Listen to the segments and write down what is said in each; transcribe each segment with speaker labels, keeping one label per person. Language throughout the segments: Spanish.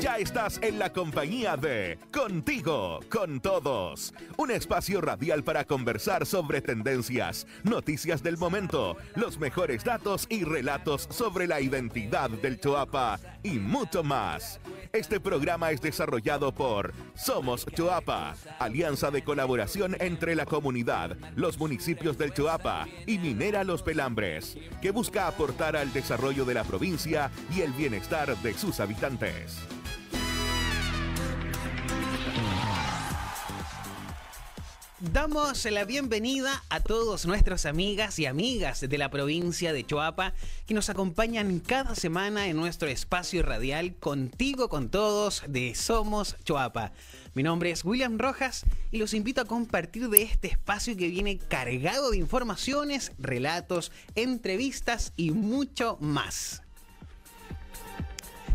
Speaker 1: Ya estás en la compañía de Contigo, con todos. Un espacio radial para conversar sobre tendencias, noticias del momento, los mejores datos y relatos sobre la identidad del Choapa y mucho más. Este programa es desarrollado por Somos Choapa, alianza de colaboración entre la comunidad, los municipios del Choapa y Minera Los Pelambres, que busca aportar al desarrollo de la provincia y el bienestar de sus habitantes.
Speaker 2: Damos la bienvenida a todos nuestras amigas y amigas de la provincia de Choapa que nos acompañan cada semana en nuestro espacio radial Contigo con Todos de Somos Choapa. Mi nombre es William Rojas y los invito a compartir de este espacio que viene cargado de informaciones, relatos, entrevistas y mucho más.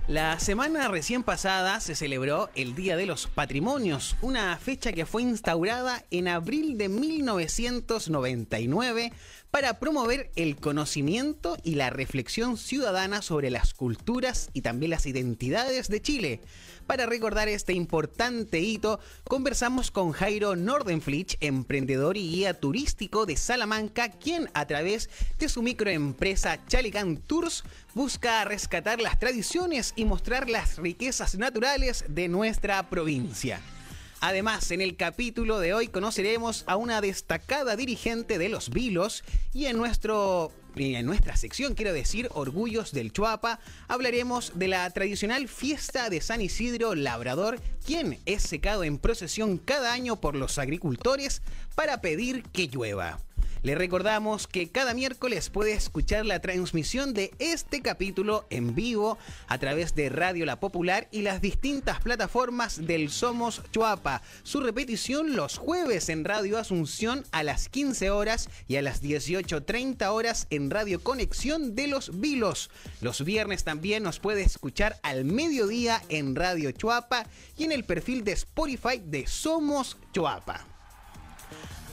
Speaker 2: La semana recién pasada se celebró el Día de los Patrimonios, una fecha que fue instaurada en abril de 1999 para promover el conocimiento y la reflexión ciudadana sobre las culturas y también las identidades de Chile. Para recordar este importante hito, conversamos con Jairo Nordenflich, emprendedor y guía turístico de Salamanca, quien a través de su microempresa Chalican Tours busca rescatar las tradiciones y mostrar las riquezas naturales de nuestra provincia. Además, en el capítulo de hoy conoceremos a una destacada dirigente de los Vilos y en nuestro en nuestra sección, quiero decir, Orgullos del Chuapa, hablaremos de la tradicional fiesta de San Isidro Labrador, quien es secado en procesión cada año por los agricultores para pedir que llueva. Le recordamos que cada miércoles puede escuchar la transmisión de este capítulo en vivo a través de Radio La Popular y las distintas plataformas del Somos Chuapa. Su repetición los jueves en Radio Asunción a las 15 horas y a las 18.30 horas en Radio Conexión de los Vilos. Los viernes también nos puede escuchar al mediodía en Radio Chuapa y en el perfil de Spotify de Somos Chuapa.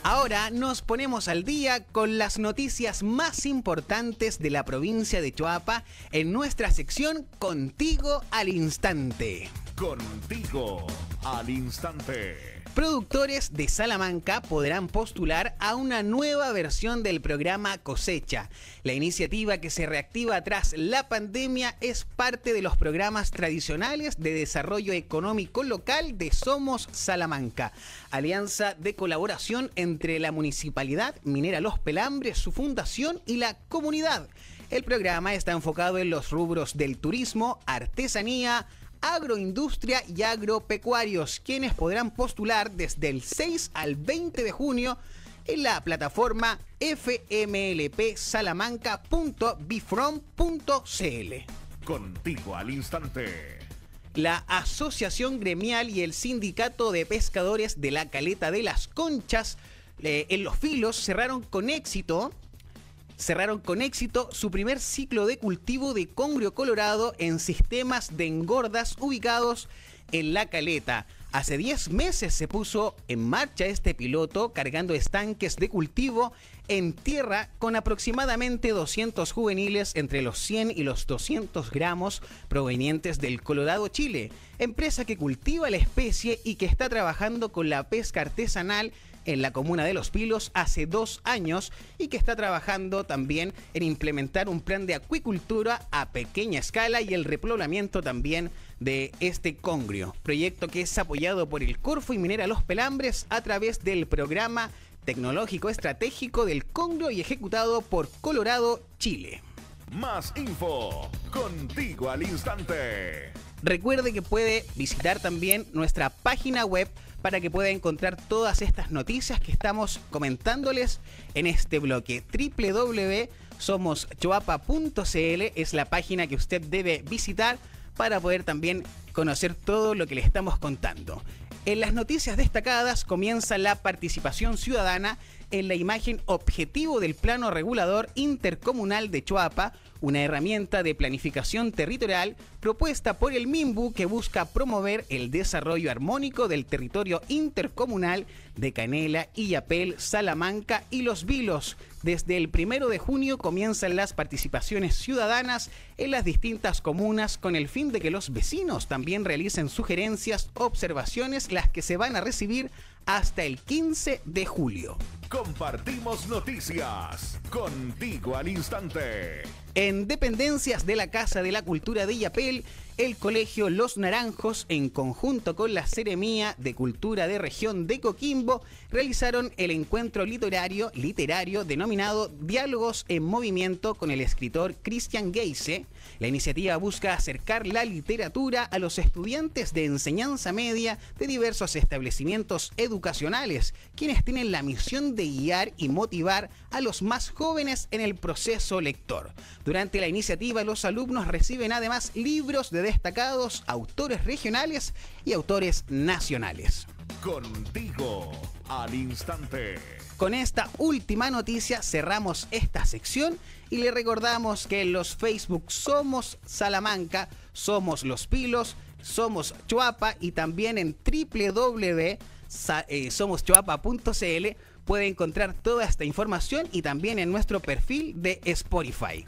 Speaker 2: Ahora nos ponemos al día con las noticias más importantes de la provincia de Choapa en nuestra sección Contigo al Instante.
Speaker 1: Contigo al Instante.
Speaker 2: Productores de Salamanca podrán postular a una nueva versión del programa Cosecha. La iniciativa que se reactiva tras la pandemia es parte de los programas tradicionales de desarrollo económico local de Somos Salamanca, alianza de colaboración entre la Municipalidad Minera Los Pelambres, su fundación y la comunidad. El programa está enfocado en los rubros del turismo, artesanía, agroindustria y agropecuarios, quienes podrán postular desde el 6 al 20 de junio en la plataforma fmlpsalamanca.bifrom.cl.
Speaker 1: Contigo al instante.
Speaker 2: La Asociación Gremial y el Sindicato de Pescadores de la Caleta de las Conchas eh, en Los Filos cerraron con éxito cerraron con éxito su primer ciclo de cultivo de congrio colorado en sistemas de engordas ubicados en la caleta. Hace 10 meses se puso en marcha este piloto cargando estanques de cultivo en tierra con aproximadamente 200 juveniles entre los 100 y los 200 gramos provenientes del Colorado, Chile, empresa que cultiva la especie y que está trabajando con la pesca artesanal en la comuna de Los Pilos hace dos años y que está trabajando también en implementar un plan de acuicultura a pequeña escala y el repoblamiento también de este congrio, proyecto que es apoyado por el Corfo y Minera Los Pelambres a través del programa tecnológico estratégico del congrio y ejecutado por Colorado, Chile.
Speaker 1: Más info, contigo al instante.
Speaker 2: Recuerde que puede visitar también nuestra página web para que pueda encontrar todas estas noticias que estamos comentándoles en este bloque. www.somoschoapa.cl es la página que usted debe visitar para poder también conocer todo lo que le estamos contando. En las noticias destacadas comienza la participación ciudadana en la imagen objetivo del plano regulador intercomunal de Choapa una herramienta de planificación territorial propuesta por el MIMBU que busca promover el desarrollo armónico del territorio intercomunal de Canela, Illapel, Salamanca y Los Vilos. Desde el primero de junio comienzan las participaciones ciudadanas en las distintas comunas con el fin de que los vecinos también realicen sugerencias, observaciones, las que se van a recibir hasta el 15 de julio.
Speaker 1: Compartimos noticias contigo al instante.
Speaker 2: En dependencias de la Casa de la Cultura de Yapel, el Colegio Los Naranjos, en conjunto con la Ceremía de Cultura de Región de Coquimbo, realizaron el encuentro literario, literario denominado Diálogos en Movimiento con el escritor Christian Geise. La iniciativa busca acercar la literatura a los estudiantes de enseñanza media de diversos establecimientos educacionales, quienes tienen la misión de guiar y motivar a los más jóvenes en el proceso lector. Durante la iniciativa, los alumnos reciben además libros de destacados autores regionales y autores nacionales.
Speaker 1: Contigo al instante.
Speaker 2: Con esta última noticia cerramos esta sección y le recordamos que en los Facebook Somos Salamanca, Somos Los Pilos, Somos Chuapa y también en www.somoschuapa.cl puede encontrar toda esta información y también en nuestro perfil de Spotify.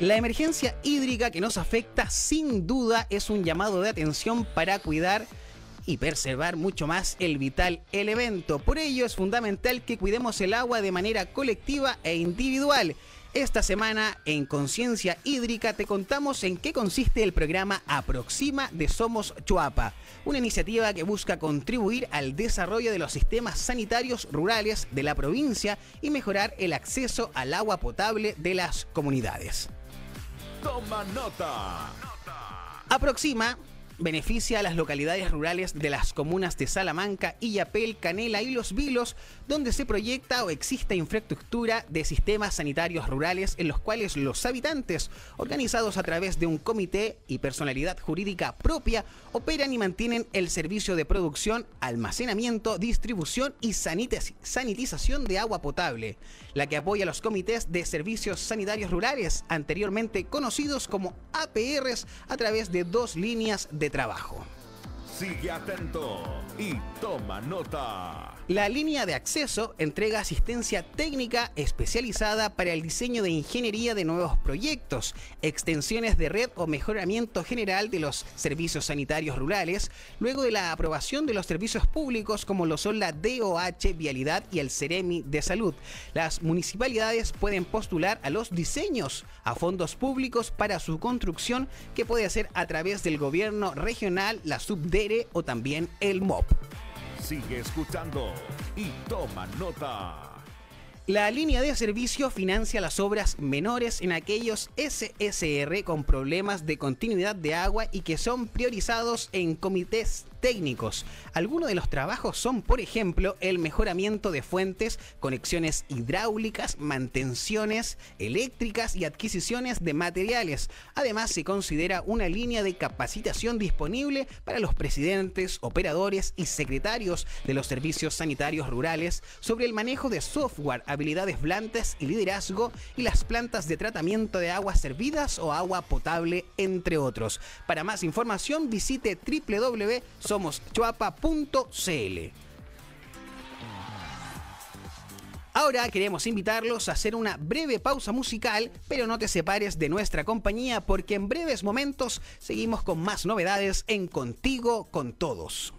Speaker 2: La emergencia hídrica que nos afecta sin duda es un llamado de atención para cuidar y preservar mucho más el vital elemento. Por ello es fundamental que cuidemos el agua de manera colectiva e individual. Esta semana en Conciencia Hídrica te contamos en qué consiste el programa Aproxima de Somos Chuapa, una iniciativa que busca contribuir al desarrollo de los sistemas sanitarios rurales de la provincia y mejorar el acceso al agua potable de las comunidades.
Speaker 1: Toma nota.
Speaker 2: Aproxima beneficia a las localidades rurales de las comunas de Salamanca, Illapel, Canela y Los Vilos, donde se proyecta o existe infraestructura de sistemas sanitarios rurales en los cuales los habitantes, organizados a través de un comité y personalidad jurídica propia, operan y mantienen el servicio de producción, almacenamiento, distribución y sanitización de agua potable, la que apoya a los comités de servicios sanitarios rurales, anteriormente conocidos como APRs, a través de dos líneas de trabajo.
Speaker 1: Sigue atento y toma nota.
Speaker 2: La línea de acceso entrega asistencia técnica especializada para el diseño de ingeniería de nuevos proyectos, extensiones de red o mejoramiento general de los servicios sanitarios rurales, luego de la aprobación de los servicios públicos como lo son la DOH Vialidad y el Ceremi de Salud. Las municipalidades pueden postular a los diseños a fondos públicos para su construcción que puede hacer a través del gobierno regional, la o también el MOP.
Speaker 1: Sigue escuchando y toma nota.
Speaker 2: La línea de servicio financia las obras menores en aquellos SSR con problemas de continuidad de agua y que son priorizados en comités técnicos. Algunos de los trabajos son, por ejemplo, el mejoramiento de fuentes, conexiones hidráulicas, mantenciones eléctricas y adquisiciones de materiales. Además, se considera una línea de capacitación disponible para los presidentes, operadores y secretarios de los servicios sanitarios rurales sobre el manejo de software, habilidades blandas y liderazgo y las plantas de tratamiento de aguas servidas o agua potable, entre otros. Para más información, visite www somos chuapa.cl. Ahora queremos invitarlos a hacer una breve pausa musical, pero no te separes de nuestra compañía porque en breves momentos seguimos con más novedades en Contigo con Todos.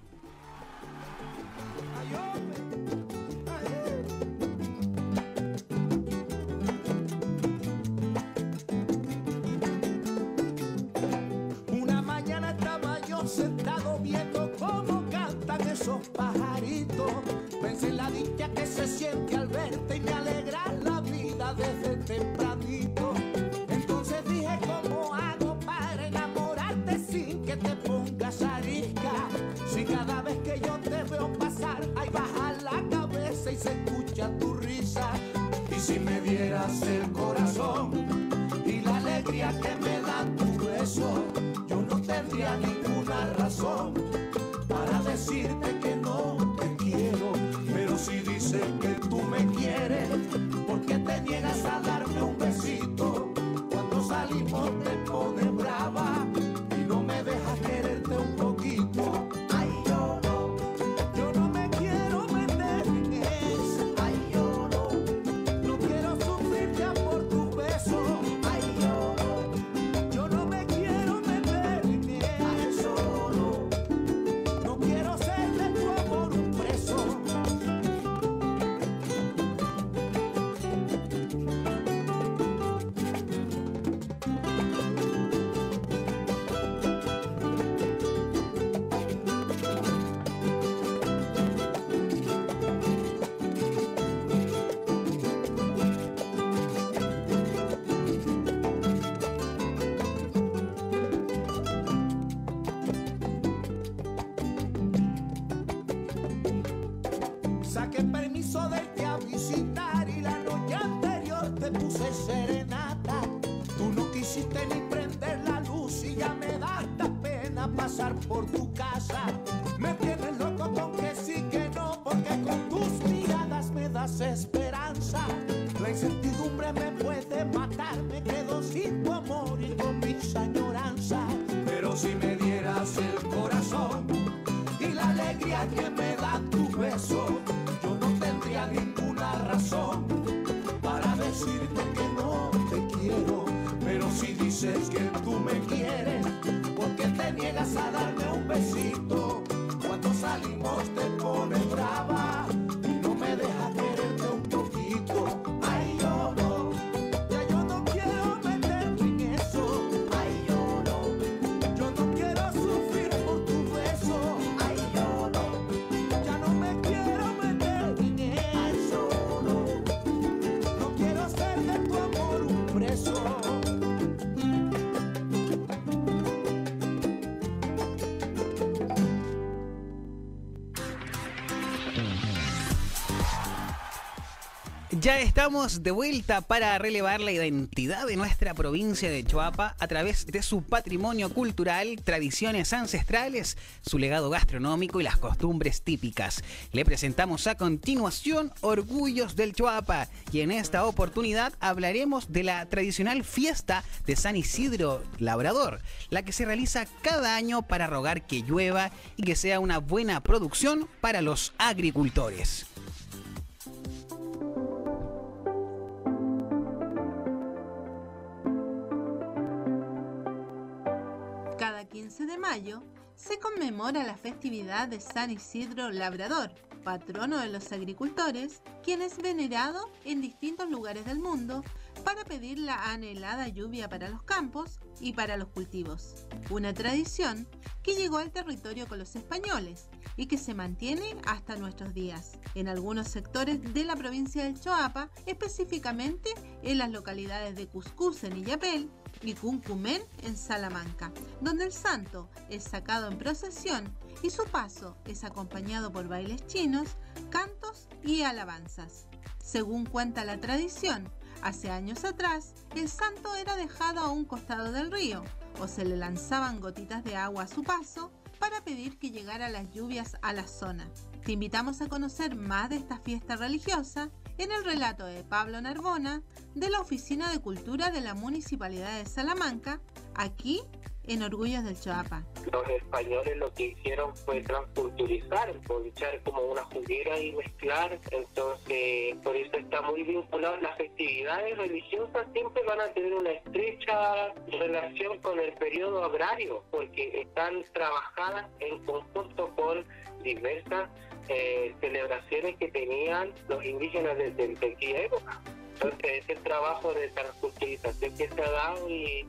Speaker 3: La dicha que se siente al verte y me alegra la vida desde tempranito. Entonces dije, ¿cómo hago para enamorarte sin que te pongas arisca? Si cada vez que yo te veo pasar, ahí baja la cabeza y se escucha tu risa. Y si me vieras el corazón y la alegría que me da tu beso, yo no tendría ninguna razón para decirte que no dices que tú me quieres? ¿Por qué te niegas a darme un besito? Cuando salimos te incertidumbre me puede matar, me quedo sin tu amor y con mi añoranza. Pero si me dieras el corazón y la alegría que me da tu beso, yo no tendría ninguna razón para decirte que no te quiero. Pero si dices que tú me quieres, ¿por qué te niegas a darme un besito? Cuando salimos te pones brava Ya
Speaker 2: estamos de vuelta para relevar la identidad de nuestra provincia de Choapa a través de su patrimonio cultural, tradiciones ancestrales, su legado gastronómico y las costumbres típicas. Le presentamos a continuación Orgullos del Choapa y en esta oportunidad hablaremos de la tradicional fiesta de San Isidro Labrador, la que se realiza cada año para rogar que llueva y que sea una buena producción para los agricultores.
Speaker 4: Se conmemora la festividad de San Isidro Labrador, patrono de los agricultores, quien es venerado en distintos lugares del mundo para pedir la anhelada lluvia para los campos y para los cultivos. Una tradición que llegó al territorio con los españoles y que se mantiene hasta nuestros días, en algunos sectores de la provincia del Choapa, específicamente en las localidades de Cuscús en Illapel y Cuncumén en Salamanca, donde el santo es sacado en procesión y su paso es acompañado por bailes chinos, cantos y alabanzas. Según cuenta la tradición, hace años atrás el santo era dejado a un costado del río o se le lanzaban gotitas de agua a su paso para pedir que llegara las lluvias a la zona. Te invitamos a conocer más de esta fiesta religiosa en el relato de Pablo Narbona de la Oficina de Cultura de la Municipalidad de Salamanca, aquí en Orgullos del Choapa.
Speaker 5: Los españoles lo que hicieron fue transculturizar, echar como una juguera y mezclar, entonces por eso está muy vinculado. Las festividades religiosas siempre van a tener una estrecha relación con el periodo agrario, porque están trabajadas en conjunto con diversas eh, celebraciones que tenían los indígenas desde, desde aquella época. Entonces ese trabajo de transculturización que se ha dado y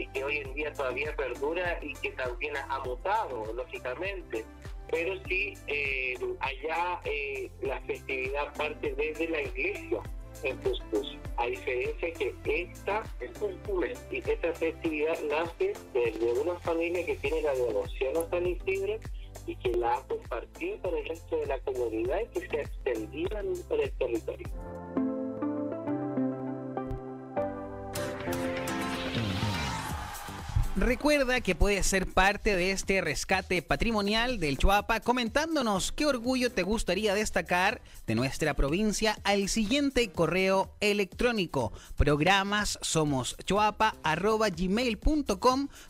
Speaker 5: y que hoy en día todavía perdura y que también ha mutado, lógicamente. Pero sí, eh, allá eh, la festividad parte desde la iglesia en Cuscus. A diferencia que esta es Cuscus y esta festividad nace de, de una familia que tiene la devoción a San Isidro y que la ha compartido con el resto de la comunidad y que se ha por el territorio.
Speaker 2: Recuerda que puedes ser parte de este rescate patrimonial del Chuapa comentándonos qué orgullo te gustaría destacar de nuestra provincia al siguiente correo electrónico programas somos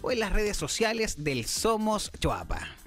Speaker 2: o en las redes sociales del Somos Chuapa.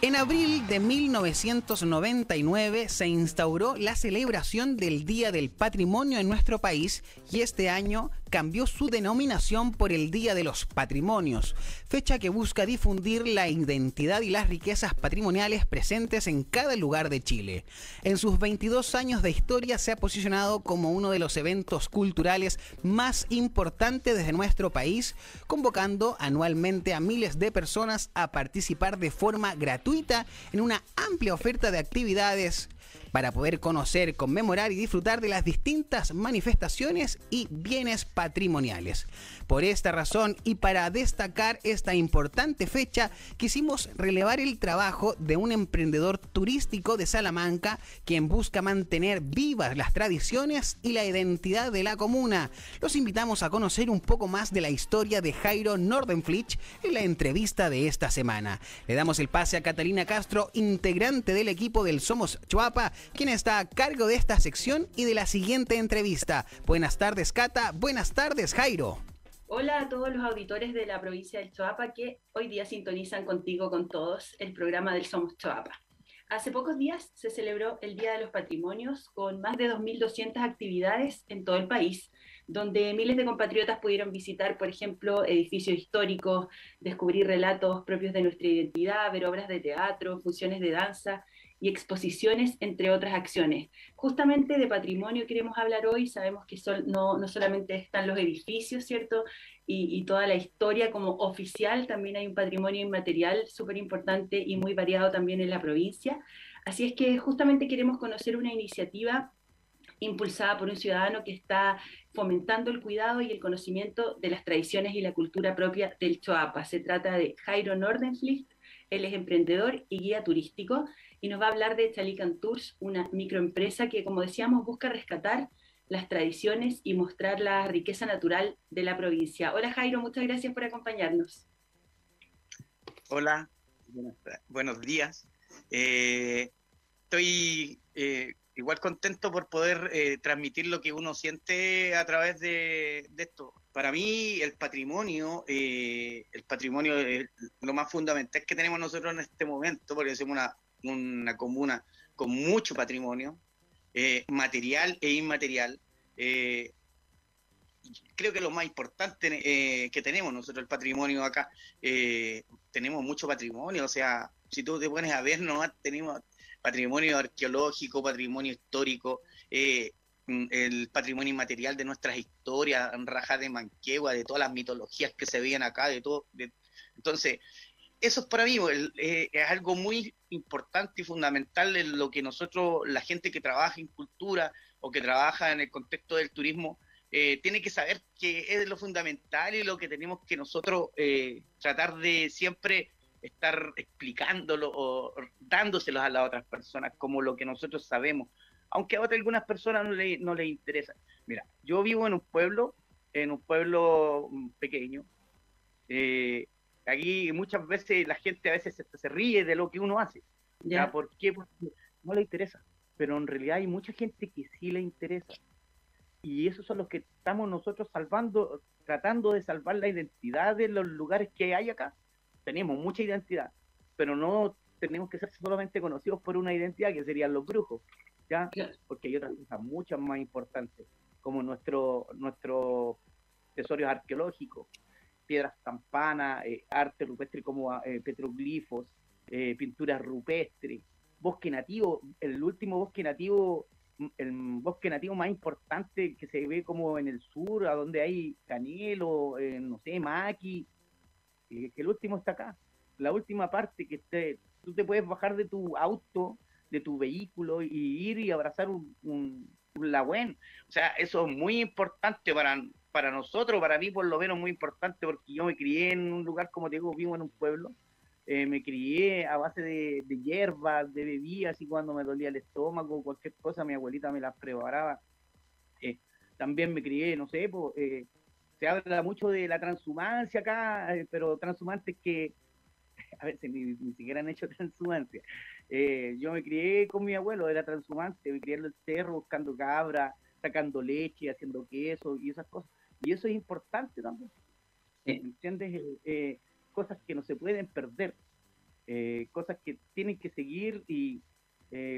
Speaker 2: En abril de 1999 se instauró la celebración del Día del Patrimonio en nuestro país y este año cambió su denominación por el Día de los Patrimonios, fecha que busca difundir la identidad y las riquezas patrimoniales presentes en cada lugar de Chile. En sus 22 años de historia se ha posicionado como uno de los eventos culturales más importantes desde nuestro país, convocando anualmente a miles de personas a participar de forma gratuita en una amplia oferta de actividades para poder conocer, conmemorar y disfrutar de las distintas manifestaciones y bienes patrimoniales. Por esta razón y para destacar esta importante fecha, quisimos relevar el trabajo de un emprendedor turístico de Salamanca, quien busca mantener vivas las tradiciones y la identidad de la comuna. Los invitamos a conocer un poco más de la historia de Jairo Nordenflich en la entrevista de esta semana. Le damos el pase a Catalina Castro, integrante del equipo del Somos Chuapa, quien está a cargo de esta sección y de la siguiente entrevista. Buenas tardes, Cata. Buenas tardes, Jairo.
Speaker 6: Hola a todos los auditores de la provincia del Choapa que hoy día sintonizan contigo con todos el programa del Somos Choapa. Hace pocos días se celebró el Día de los Patrimonios con más de 2.200 actividades en todo el país, donde miles de compatriotas pudieron visitar, por ejemplo, edificios históricos, descubrir relatos propios de nuestra identidad, ver obras de teatro, funciones de danza y exposiciones, entre otras acciones. Justamente de patrimonio queremos hablar hoy, sabemos que no, no, solamente están los edificios, ¿cierto? Y, y, toda la historia como oficial, también hay un patrimonio inmaterial súper importante y muy variado también en la provincia. Así es que justamente queremos conocer una iniciativa impulsada por un ciudadano que está fomentando el cuidado y el conocimiento de las tradiciones y la cultura propia del Choapa. Se trata de Jairo Nordenflicht, él es emprendedor y guía turístico y nos va a hablar de Chalican Tours, una microempresa que, como decíamos, busca rescatar las tradiciones y mostrar la riqueza natural de la provincia. Hola Jairo, muchas gracias por acompañarnos.
Speaker 7: Hola, buenos días. Eh, estoy eh, igual contento por poder eh, transmitir lo que uno siente a través de, esto. Para mí el patrimonio, el patrimonio es lo más fundamental que tenemos nosotros en este momento, porque somos una una comuna con mucho patrimonio, eh, material e inmaterial. Eh, creo que lo más importante eh, que tenemos nosotros, el patrimonio acá, tenemos mucho patrimonio, o sea, si tú te pones a ver, ¿no? tenemos patrimonio arqueológico, patrimonio histórico, el patrimonio inmaterial de nuestras historias, rajas de Manquegua, de todas las mitologías que se veían acá, de todo. entonces, eso es para mí, eh, es algo muy importante y fundamental en lo que nosotros, la gente que trabaja en cultura o que trabaja en el contexto del turismo, eh, tiene que saber que es lo fundamental y lo que tenemos que nosotros eh, tratar de siempre estar explicándolo o dándoselos a las otras personas como lo que nosotros sabemos, aunque a otras, algunas personas no le, no les interesa. Mira, yo vivo en un pueblo, en un pueblo mm, pequeño, eh, Aquí muchas veces la gente a veces se, ríe de lo que uno hace. ¿Ya? ¿Por qué? Porque no le interesa. Pero en realidad hay mucha gente que sí le interesa. Y esos son los que estamos nosotros salvando, tratando de salvar la identidad de los lugares que hay acá. Tenemos mucha identidad, pero no tenemos que ser solamente conocidos por una identidad que serían los brujos, ¿ya? Porque hay otras cosas muchas más importantes, como nuestro, nuestros tesorios arqueológicos, piedras campanas, eh, arte rupestre como eh, petroglifos, eh, pinturas rupestres, bosque nativo, el último bosque nativo, el bosque nativo más importante que se ve como en el sur, a donde hay canelo, no sé, maqui, que el último está acá. La última parte que te, tú te puedes bajar de tu auto, de tu vehículo y ir y abrazar un, un, un O sea, eso es muy importante para, para nosotros, para mí por lo menos muy importante, porque yo me crié en un lugar, como te digo, vivo en un pueblo, eh, me crié a base de, hierbas, de bebidas, y cuando me dolía el estómago, cualquier cosa, mi abuelita me las preparaba. Eh, también me crié, no sé,
Speaker 8: se habla mucho de la transhumancia acá, eh, pero transhumantes que a veces ni, siquiera han hecho transhumancia. Eh, yo me crié con mi abuelo, era transhumante, me crié en el cerro buscando cabra, sacando leche, haciendo queso y esas cosas. Y eso es importante también. ¿Entiendes? Eh, cosas que no se pueden perder, cosas que tienen que seguir y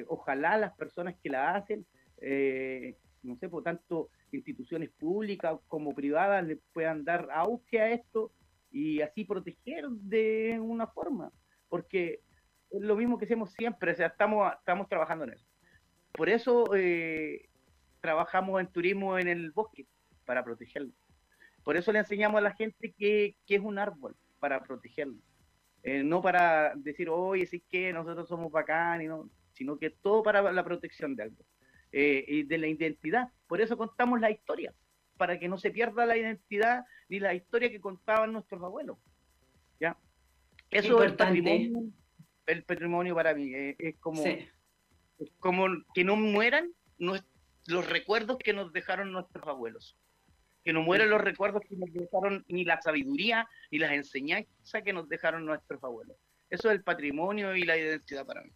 Speaker 8: ojalá las personas que la hacen, no sé, por tanto instituciones públicas como privadas le puedan dar auge a esto y así proteger de una forma, porque es lo mismo que hacemos siempre, o sea, estamos, estamos trabajando en eso. Por eso eh, trabajamos en turismo en el bosque, para protegerlo. Por eso le enseñamos a la gente que, es un árbol, para protegerlo. Eh, no para decir, oye, sí que nosotros somos bacán, y no, sino que todo para la protección de algo. Eh, y de la identidad. Por eso contamos la historia, para que no se pierda la identidad ni la historia que contaban nuestros abuelos. ¿Ya? Eso es el patrimonio, el patrimonio para mí. Eh, es, como, como que no mueran los recuerdos que nos dejaron nuestros abuelos. Que no mueran los recuerdos que nos dejaron, ni la sabiduría, ni las enseñanzas que nos dejaron nuestros abuelos. Eso es el patrimonio y la identidad para mí.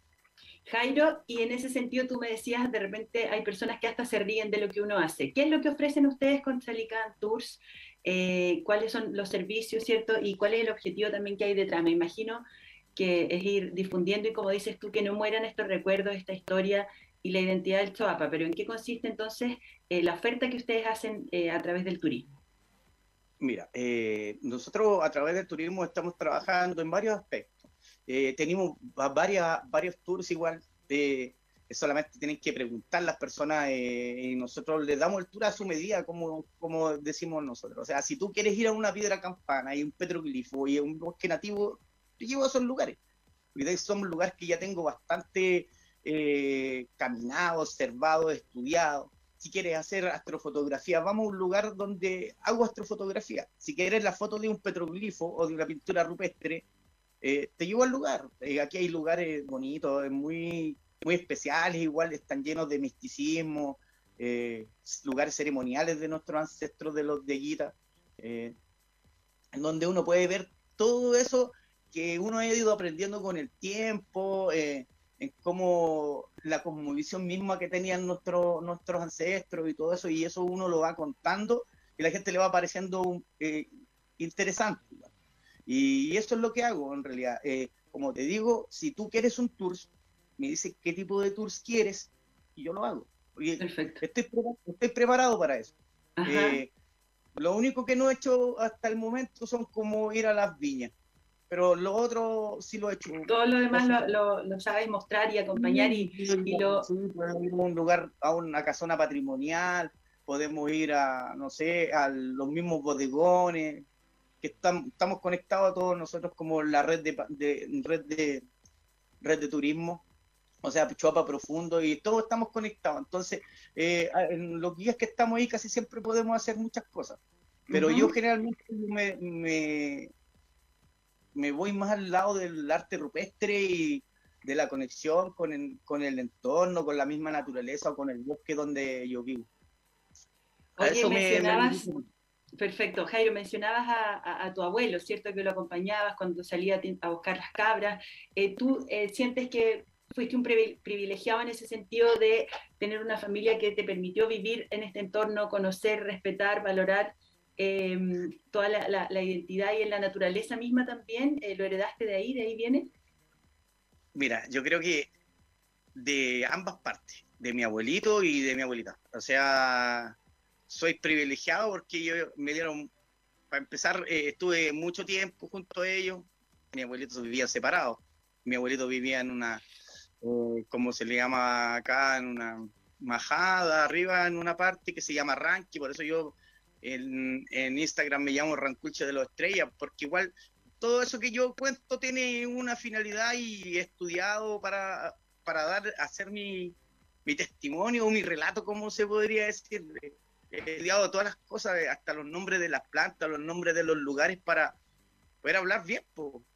Speaker 6: Jairo, y en ese sentido tú me decías, de repente hay personas que hasta se ríen de lo que uno hace. ¿Qué es lo que ofrecen ustedes con Salican Tours? Eh, ¿Cuáles son los servicios, cierto? Y cuál es el objetivo también que hay detrás. Me imagino que es ir difundiendo y como dices tú, que no mueran estos recuerdos, esta historia y la identidad del Choapa. Pero ¿en qué consiste entonces eh, la oferta que ustedes hacen eh, a través del turismo?
Speaker 7: Mira, nosotros a través del turismo estamos trabajando en varios aspectos eh, tenemos varias, varios tours igual, de, solamente tienen que preguntar las personas eh, y nosotros les damos el tour a su medida, como, como decimos nosotros. O sea, si tú quieres ir a una piedra campana y un petroglifo y un bosque nativo, te llevo a esos lugares. Porque son lugares que ya tengo bastante eh, caminado, observado, estudiado. Si quieres hacer astrofotografía, vamos a un lugar donde hago astrofotografía. Si quieres la foto de un petroglifo o de una pintura rupestre, eh, te llevo al lugar. Eh, aquí hay lugares bonitos, muy, muy especiales, igual están llenos de misticismo, eh, lugares ceremoniales de nuestros ancestros de los de Guita, en donde uno puede ver todo eso que uno ha ido aprendiendo con el tiempo, en cómo la cosmovisión misma que tenían nuestros nuestros ancestros y todo eso, y eso uno lo va contando y la gente le va pareciendo interesante. Y eso es lo que hago en realidad. Eh, como te digo, si tú quieres un tour, me dices qué tipo de tours quieres y yo lo hago. Perfecto. Estoy, estoy preparado para eso. Eh, lo único que no he hecho hasta el momento son como ir a las viñas. Pero lo otro sí lo he hecho.
Speaker 6: Todo lo demás lo, lo, sabes mostrar y acompañar y, y lo...
Speaker 7: Sí, podemos ir a un lugar, a una casona patrimonial, podemos ir a, no sé, a los mismos bodegones, estamos conectados a todos nosotros como la red de, red de red de turismo, o sea, Chuapa Profundo, y todos estamos conectados. Entonces, eh, en los días que estamos ahí casi siempre podemos hacer muchas cosas. Pero yo generalmente me, me, voy más al lado del arte rupestre y de la conexión con el, con el entorno, con la misma naturaleza o con el bosque donde yo vivo.
Speaker 6: eso me, Perfecto. Jairo, mencionabas a, tu abuelo, ¿cierto? Que lo acompañabas cuando salía a buscar las cabras. Eh, ¿Tú eh, sientes que fuiste un privilegiado en ese sentido de tener una familia que te permitió vivir en este entorno, conocer, respetar, valorar em, toda la, identidad y en la naturaleza misma también? Eh, ¿Lo heredaste de ahí? ¿De ahí viene?
Speaker 7: Mira, yo creo que de ambas partes, de mi abuelito y de mi abuelita. O sea, soy privilegiado porque yo me dieron, para empezar, eh, estuve mucho tiempo junto a ellos. Mi abuelito vivía separado. Mi abuelito vivía en una, eh, como se le llama acá, en una majada arriba en una parte que se llama Ranqui, por eso yo en, Instagram me llamo Ranculche de los Estrellas, porque igual todo eso que yo cuento tiene una finalidad y he estudiado para, para dar, hacer mi, mi testimonio o mi relato, como se podría decir, he estudiado todas las cosas, hasta los nombres de las plantas, los nombres de los lugares para poder hablar bien.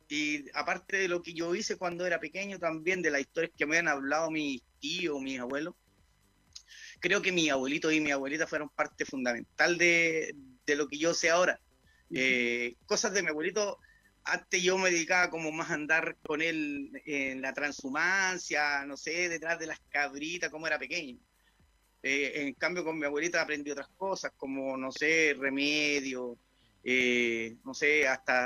Speaker 7: Y aparte de lo que yo hice cuando era pequeño, también de las historias que me han hablado mis tíos, mis abuelos, creo que mi abuelito y mi abuelita fueron parte fundamental de, de lo que yo sé ahora. Eh, cosas de mi abuelito, antes yo me dedicaba como más a andar con él en la transhumancia, no sé, detrás de las cabritas, como era pequeño. Eh, en cambio, con mi abuelita aprendí otras cosas, como, no sé, remedio, eh, no sé, hasta,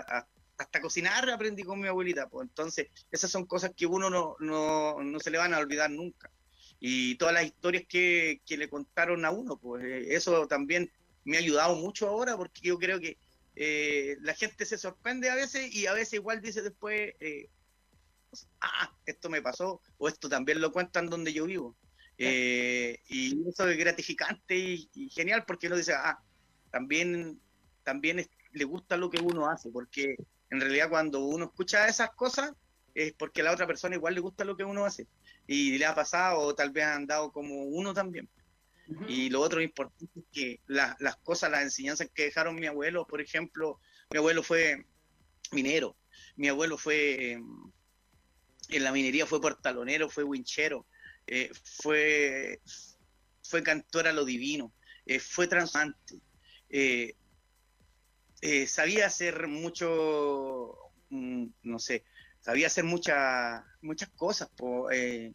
Speaker 7: hasta, cocinar aprendí con mi abuelita. Pues entonces, esas son cosas que uno no, no, no se le van a olvidar nunca. Y todas las historias que, que le contaron a uno, pues eso también me ha ayudado mucho ahora, porque yo creo que eh, la gente se sorprende a veces y a veces igual dice después, eh, ah, esto me pasó, o esto también lo cuentan donde yo vivo. Eh, y eso es gratificante y, genial porque uno dice, ah, también, también le gusta lo que uno hace, porque en realidad cuando uno escucha esas cosas es porque a la otra persona igual le gusta lo que uno hace y le ha pasado o tal vez han dado como uno también. Y lo otro importante es que las cosas, las enseñanzas que dejaron mi abuelo, por ejemplo, mi abuelo fue minero, mi abuelo fue en la minería, fue portalonero, fue winchero, eh, fue, fue cantor a lo divino, eh, fue transante, eh, sabía hacer mucho, mm, no sé, sabía hacer muchas muchas cosas. pues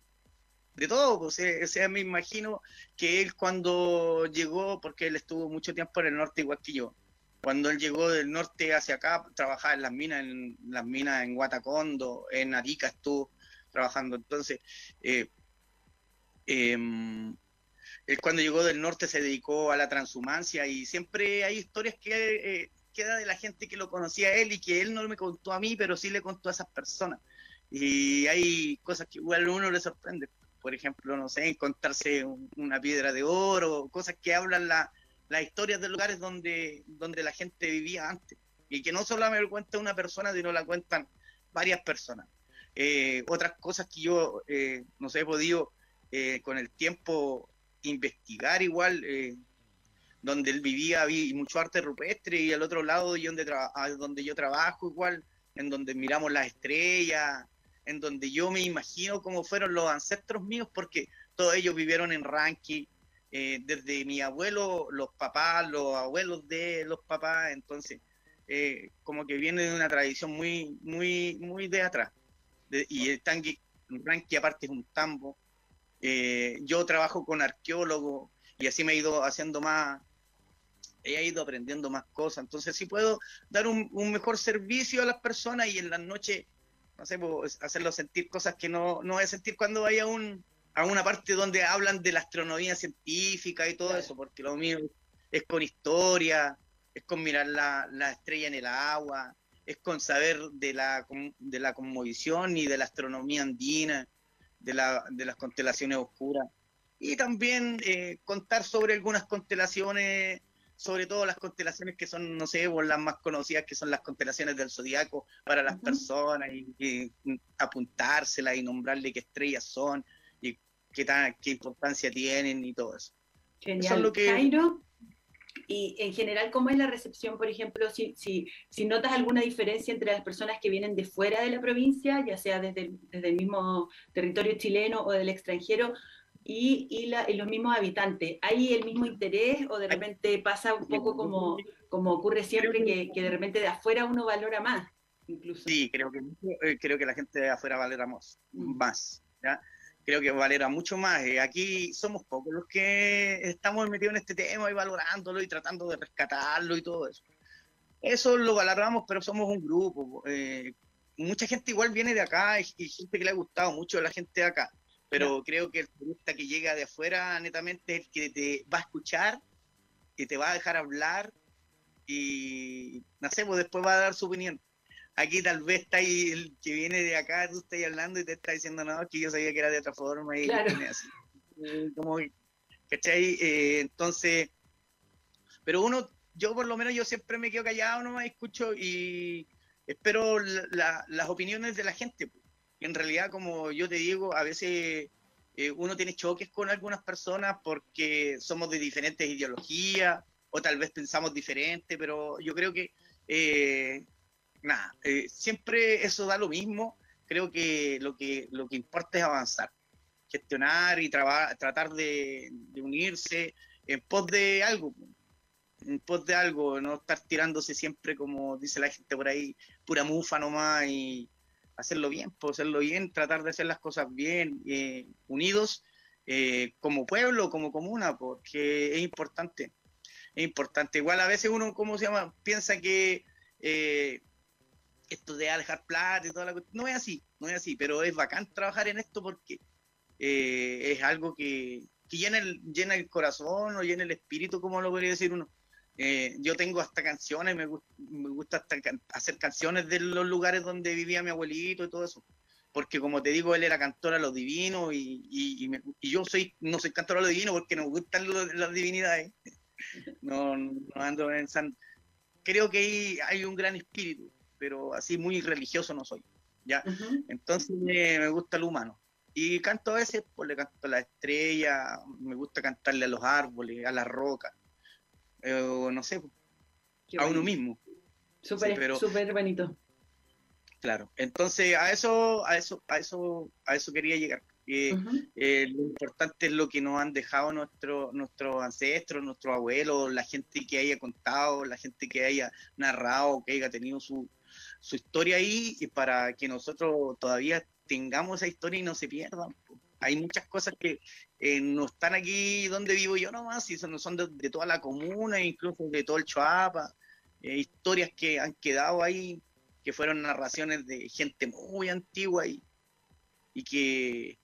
Speaker 7: de todo. O sea, me imagino que él cuando llegó, porque él estuvo mucho tiempo en el norte igual que yo, cuando él llegó del norte hacia acá, trabajaba en las minas, en las minas en Guatacondo, en Arica estuvo trabajando. Entonces, eh, em, él cuando llegó del norte se dedicó a la transhumancia y siempre hay historias que eh, queda de la gente que lo conocía a él y que él no me contó a mí, pero sí le contó a esas personas. Y hay cosas que igual a uno le sorprende por ejemplo, no sé, encontrarse una piedra de oro, cosas que hablan la, las historias de lugares donde, donde la gente vivía antes. Y que no solo me lo cuenta una persona, sino la cuentan varias personas. Eh, otras cosas que yo, eh, no sé, he podido eh, con el tiempo investigar igual, donde él vivía, había mucho arte rupestre y al otro lado donde, donde yo trabajo igual, en donde miramos las estrellas, en donde yo me imagino cómo fueron los ancestros míos, porque todos ellos vivieron en Ranqui, eh, desde mi abuelo, los papás, los abuelos de los papás, entonces, eh, como que viene de una tradición muy, muy, muy de atrás. y el tanque, Ranqui aparte es un tambo. Eh, yo trabajo con arqueólogos y así me he ido haciendo más, he ido aprendiendo más cosas. Entonces, sí puedo dar un, un mejor servicio a las personas y en las noches no sé, pues, hacerlo sentir cosas que no, no voy a sentir cuando vaya a, un, a una parte donde hablan de la astronomía científica y todo eso, porque lo mío es con historia, es con mirar la, la, estrella en el agua, es con saber de la, de la conmovisión y de la astronomía andina, de, la, de las constelaciones oscuras. Y también eh, contar sobre algunas constelaciones sobre todo las constelaciones que son, no sé, las más conocidas, que son las constelaciones del zodiaco para las personas, y, apuntárselas y nombrarle qué estrellas son y qué, tan, qué importancia tienen y todo eso.
Speaker 6: Genial. lo que... y en general, ¿cómo es la recepción, por ejemplo, si, si, si notas alguna diferencia entre las personas que vienen de fuera de la provincia, ya sea desde desde el mismo territorio chileno o del extranjero, y, la, los mismos habitantes. ¿Hay el mismo interés o de repente pasa un poco como, como ocurre siempre, que, que de repente de afuera uno valora más? Incluso.
Speaker 7: Sí, creo que, eh, creo que la gente de afuera valora más. Mm. más ¿ya? Creo que valora mucho más. Eh, aquí somos pocos los que estamos metidos en este tema y valorándolo y tratando de rescatarlo y todo eso. Eso lo valoramos, pero somos un grupo. Eh, mucha gente igual viene de acá y, y gente que le ha gustado mucho la gente de acá pero creo que el turista que llega de afuera netamente es el que te va a escuchar, que te va a dejar hablar y no sé, pues después va a dar su opinión. Aquí tal vez está ahí el que viene de acá, tú estás hablando y te está diciendo, no, que yo sabía que era de otra forma y claro. así. Eh, como, ¿cachai? Eh, entonces, pero uno, yo por lo menos yo siempre me quedo callado, no me escucho y espero las opiniones de la gente. Pues en realidad, como yo te digo, a veces eh, uno tiene choques con algunas personas porque somos de diferentes ideologías o tal vez pensamos diferente, pero yo creo que, eh, nada, eh, siempre eso da lo mismo. Creo que lo que, lo que importa es avanzar, gestionar y tratar de, unirse en pos de algo. en pos de algo, no estar tirándose siempre, como dice la gente por ahí, pura mufa nomás y hacerlo bien, pues hacerlo bien, tratar de hacer las cosas bien, eh, unidos eh, como pueblo, como comuna, porque es importante, es importante. Igual a veces uno, ¿cómo se llama? Piensa que eh, esto de dejar plata y toda la cuestión, no es así, no es así, pero es bacán trabajar en esto porque es algo que, que llena el, llena el corazón o llena el espíritu, como lo podría decir uno. Eh, yo tengo hasta canciones, me, me gusta hasta hacer canciones de los lugares donde vivía mi abuelito y todo eso. Porque como te digo, él era cantor a lo divino y, y, yo soy no soy cantor a lo divino porque no me gustan las divinidades. No, no ando pensando. Creo que hay, hay, un gran espíritu, pero así muy religioso no soy. ¿ya? Entonces me gusta lo humano. Y canto a veces, pues le canto a la estrella, me gusta cantarle a los árboles, a las rocas, eh, no sé, a uno mismo.
Speaker 6: Súper bonito.
Speaker 7: Claro, entonces a eso, a eso, a eso, a eso quería llegar. Eh, lo importante es lo que nos han dejado nuestros nuestros ancestros, nuestros abuelos, la gente que haya contado, la gente que haya narrado, que haya tenido su, su historia ahí, y para que nosotros todavía tengamos esa historia y no se pierdan. Hay muchas cosas que eh, no están aquí donde vivo yo nomás, y son, son de, toda la comuna, incluso de todo el Choapa, eh, historias que han quedado ahí, que fueron narraciones de gente muy antigua y, y que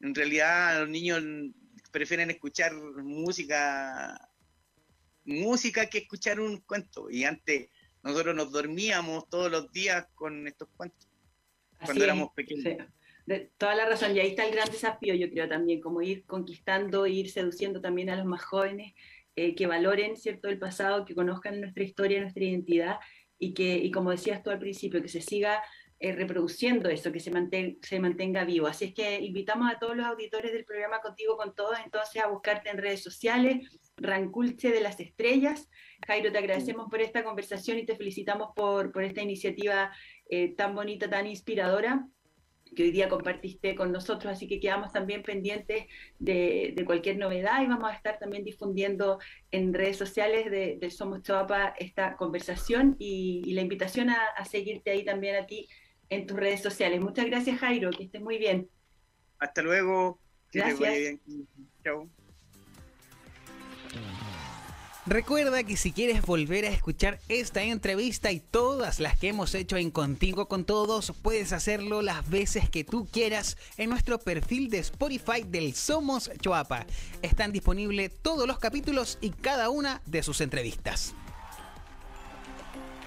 Speaker 7: en realidad los niños prefieren escuchar música música que escuchar un cuento. Y antes nosotros nos dormíamos todos los días con estos cuentos cuando éramos pequeños.
Speaker 6: De toda la razón, y ahí está el gran desafío, yo creo también, como ir conquistando, ir seduciendo también a los más jóvenes, eh, que valoren cierto el pasado, que conozcan nuestra historia, nuestra identidad, y que, como decías tú al principio, que se siga eh, reproduciendo eso, que se, mantenga, vivo. Así es que invitamos a todos los auditores del programa Contigo con Todos entonces a buscarte en redes sociales, Ranculche de las Estrellas. Jairo, te agradecemos por esta conversación y te felicitamos por, por esta iniciativa eh, tan bonita, tan inspiradora que hoy día compartiste con nosotros, así que quedamos también pendientes de, cualquier novedad y vamos a estar también difundiendo en redes sociales de, Somos Choapa esta conversación y, la invitación a, a, seguirte ahí también a ti en tus redes sociales. Muchas gracias Jairo, que estés muy bien.
Speaker 7: Hasta luego.
Speaker 6: Gracias.
Speaker 7: Chao.
Speaker 2: Recuerda que si quieres volver a escuchar esta entrevista y todas las que hemos hecho en Contigo con Todos, puedes hacerlo las veces que tú quieras en nuestro perfil de Spotify del Somos Choapa. Están disponibles todos los capítulos y cada una de sus entrevistas.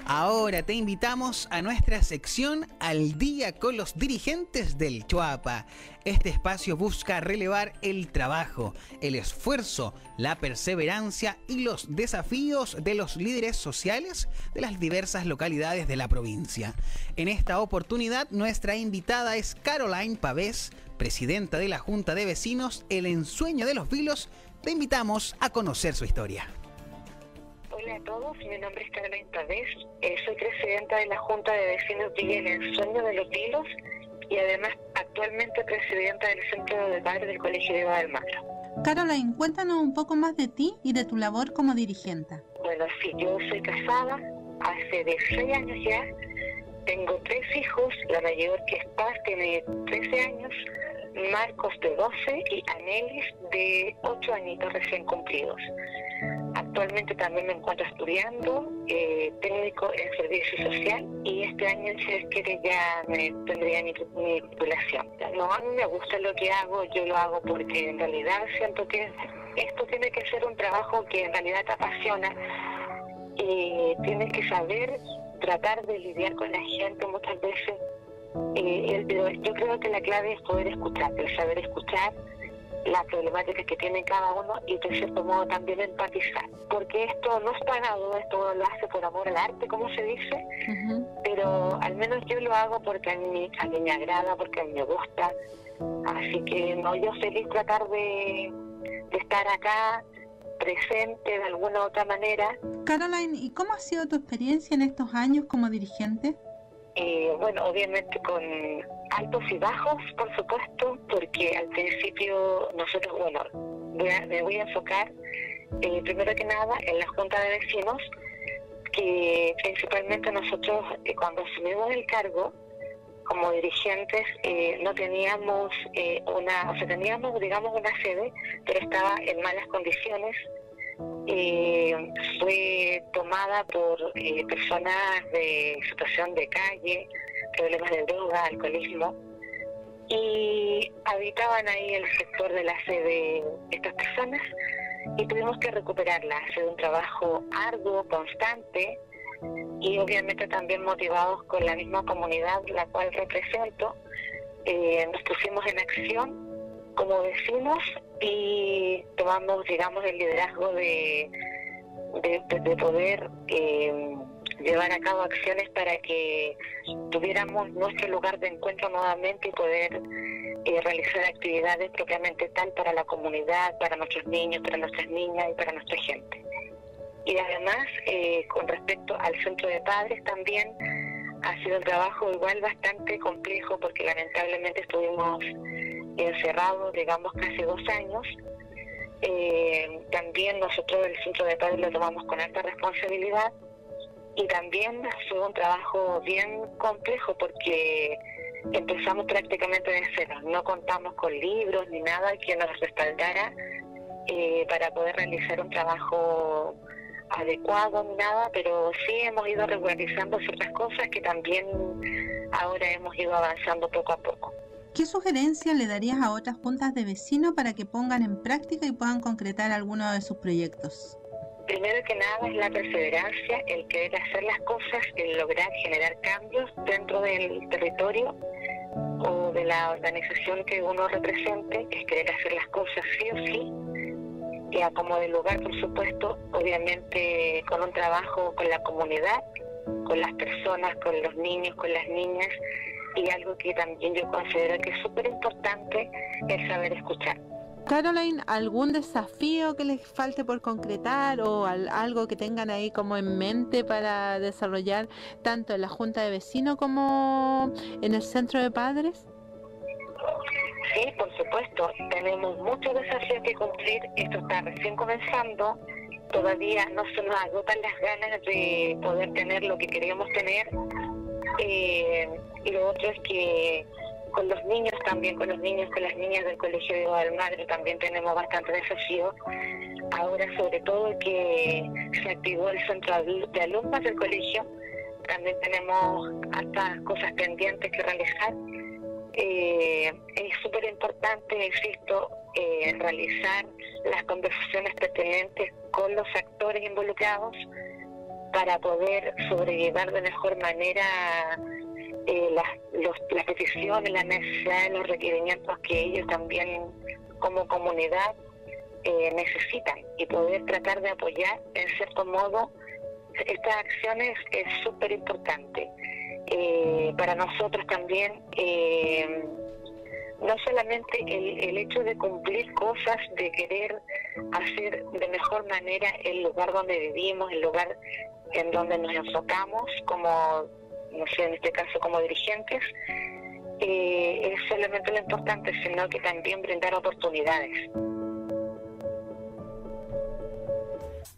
Speaker 2: Ahora te invitamos a nuestra sección Al día con los dirigentes del Chuapa. Este espacio busca relevar el trabajo, el esfuerzo, la perseverancia y los desafíos de los líderes sociales de las diversas localidades de la provincia. En esta oportunidad, nuestra invitada es Caroline Pavés, presidenta de la Junta de Vecinos El Ensueño de los Vilos. Te invitamos a conocer su historia.
Speaker 9: Hola a todos, mi nombre es Carolina Pavés, eh, soy presidenta de la Junta de Vecinos de El Sueño de los Vilos y además actualmente presidenta del Centro de Padres del Colegio de Guadalmagro.
Speaker 4: Caroline, cuéntanos un poco más de ti y de tu labor como dirigente.
Speaker 9: Bueno, sí, yo soy casada hace 16 años ya, tengo tres hijos, la mayor que es Paz tiene 13 años, Marcos de 12 y Anelis de 8 añitos recién cumplidos. Actualmente también me encuentro estudiando eh, técnico en servicio social y este año, si Dios quiere, ya me tendría mi, titulación. No, a mí me gusta lo que hago, yo lo hago porque en realidad siento que esto tiene que ser un trabajo que en realidad te apasiona y tienes que saber tratar de lidiar con la gente muchas veces. Eh, yo creo que la clave es poder escuchar, el saber escuchar las problemáticas que tiene cada uno y de cierto modo también empatizar. Porque esto no es pagado, esto lo hace por amor al arte, como se dice, pero al menos yo lo hago porque a mí, a mí me agrada, porque a mí me gusta. Así que no, yo feliz tratar de, de estar acá presente de alguna u otra manera.
Speaker 4: Caroline, ¿y cómo ha sido tu experiencia en estos años como dirigente?
Speaker 9: Eh, bueno, obviamente con altos y bajos, por supuesto, porque al principio nosotros, bueno, me voy a enfocar eh, primero que nada, en la Junta de Vecinos, que principalmente nosotros eh, cuando asumimos el cargo, como dirigentes eh, no teníamos eh, una, o sea, teníamos, digamos, una sede, pero estaba en malas condiciones. Eh, fue tomada por personas de situación de calle, problemas de droga, alcoholismo, y habitaban ahí el sector de la sede estas personas y tuvimos que recuperarla. Ha sido un trabajo arduo, constante, y obviamente también motivados con la misma comunidad la cual represento, eh, nos pusimos en acción como vecinos y tomamos, digamos, el liderazgo de, de, de- de poder eh, llevar a cabo acciones para que tuviéramos nuestro lugar de encuentro nuevamente y poder eh, realizar actividades propiamente tal para la comunidad, para nuestros niños, para nuestras niñas y para nuestra gente. Y además, eh, con respecto al centro de padres también ha sido un trabajo igual bastante complejo porque lamentablemente estuvimos encerrados, digamos, casi dos años. Eh, también nosotros el centro de padres lo tomamos con alta responsabilidad y también fue un trabajo bien complejo porque empezamos prácticamente de cero, no contamos con libros ni nada que nos respaldara eh, para poder realizar un trabajo adecuado ni nada, pero sí hemos ido regularizando ciertas cosas que también ahora hemos ido avanzando poco a poco.
Speaker 4: ¿Qué sugerencia le darías a otras juntas de vecinos para que pongan en práctica y puedan concretar algunos de sus proyectos?
Speaker 9: Primero que nada es la perseverancia, el querer hacer las cosas, el lograr generar cambios dentro del territorio o de la organización que uno represente, es querer hacer las cosas sí o sí, y a como de lugar, por supuesto, obviamente con un trabajo con la comunidad, con las personas, con los niños, con las niñas, y algo que también yo considero que es súper importante es saber escuchar.
Speaker 4: Caroline, ¿algún desafío que les falte por concretar o al- algo que tengan ahí como en mente para desarrollar tanto en la Junta de Vecinos como en el Centro de Padres?
Speaker 9: Sí, por supuesto, tenemos muchos desafíos que cumplir, esto está recién comenzando, todavía no se nos agotan las ganas de poder tener lo que queríamos tener. Eh, y lo otro es que con los niños también, con los niños, con las niñas del Colegio de Guadalmadre también tenemos bastante desafío. Ahora sobre todo que se activó el centro de alumnas del colegio, también tenemos hartas cosas pendientes que realizar. Eh, es súper importante, insisto, eh, realizar las conversaciones pertinentes con los actores involucrados para poder sobrellevar de mejor manera eh, las, los- las peticiones, las necesidades, los requerimientos que ellos también como comunidad eh, necesitan y poder tratar de apoyar en cierto modo estas acciones es súper importante. Eh, para nosotros también, eh, no solamente el, el hecho de cumplir cosas, de querer hacer de mejor manera el lugar donde vivimos, el lugar en donde nos enfocamos como, no en este caso como dirigentes, eh, es solamente lo importante, sino que también brindar oportunidades.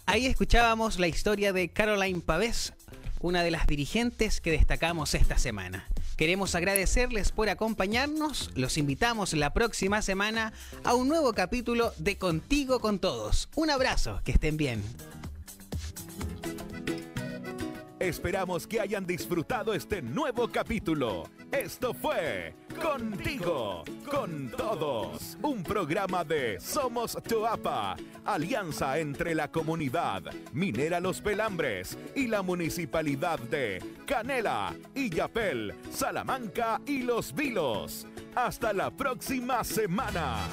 Speaker 2: Ahí escuchábamos la historia de Caroline Pavés, una de las dirigentes que destacamos esta semana. Queremos agradecerles por acompañarnos. Los invitamos la próxima semana a un nuevo capítulo de Contigo con Todos. Un abrazo, que estén bien.
Speaker 1: Esperamos que hayan disfrutado este nuevo capítulo. Esto fue Contigo, con todos, un programa de Somos Toapa, alianza entre la comunidad Minera Los Pelambres y la municipalidad de Canela, Illapel, Salamanca y Los Vilos. Hasta la próxima semana.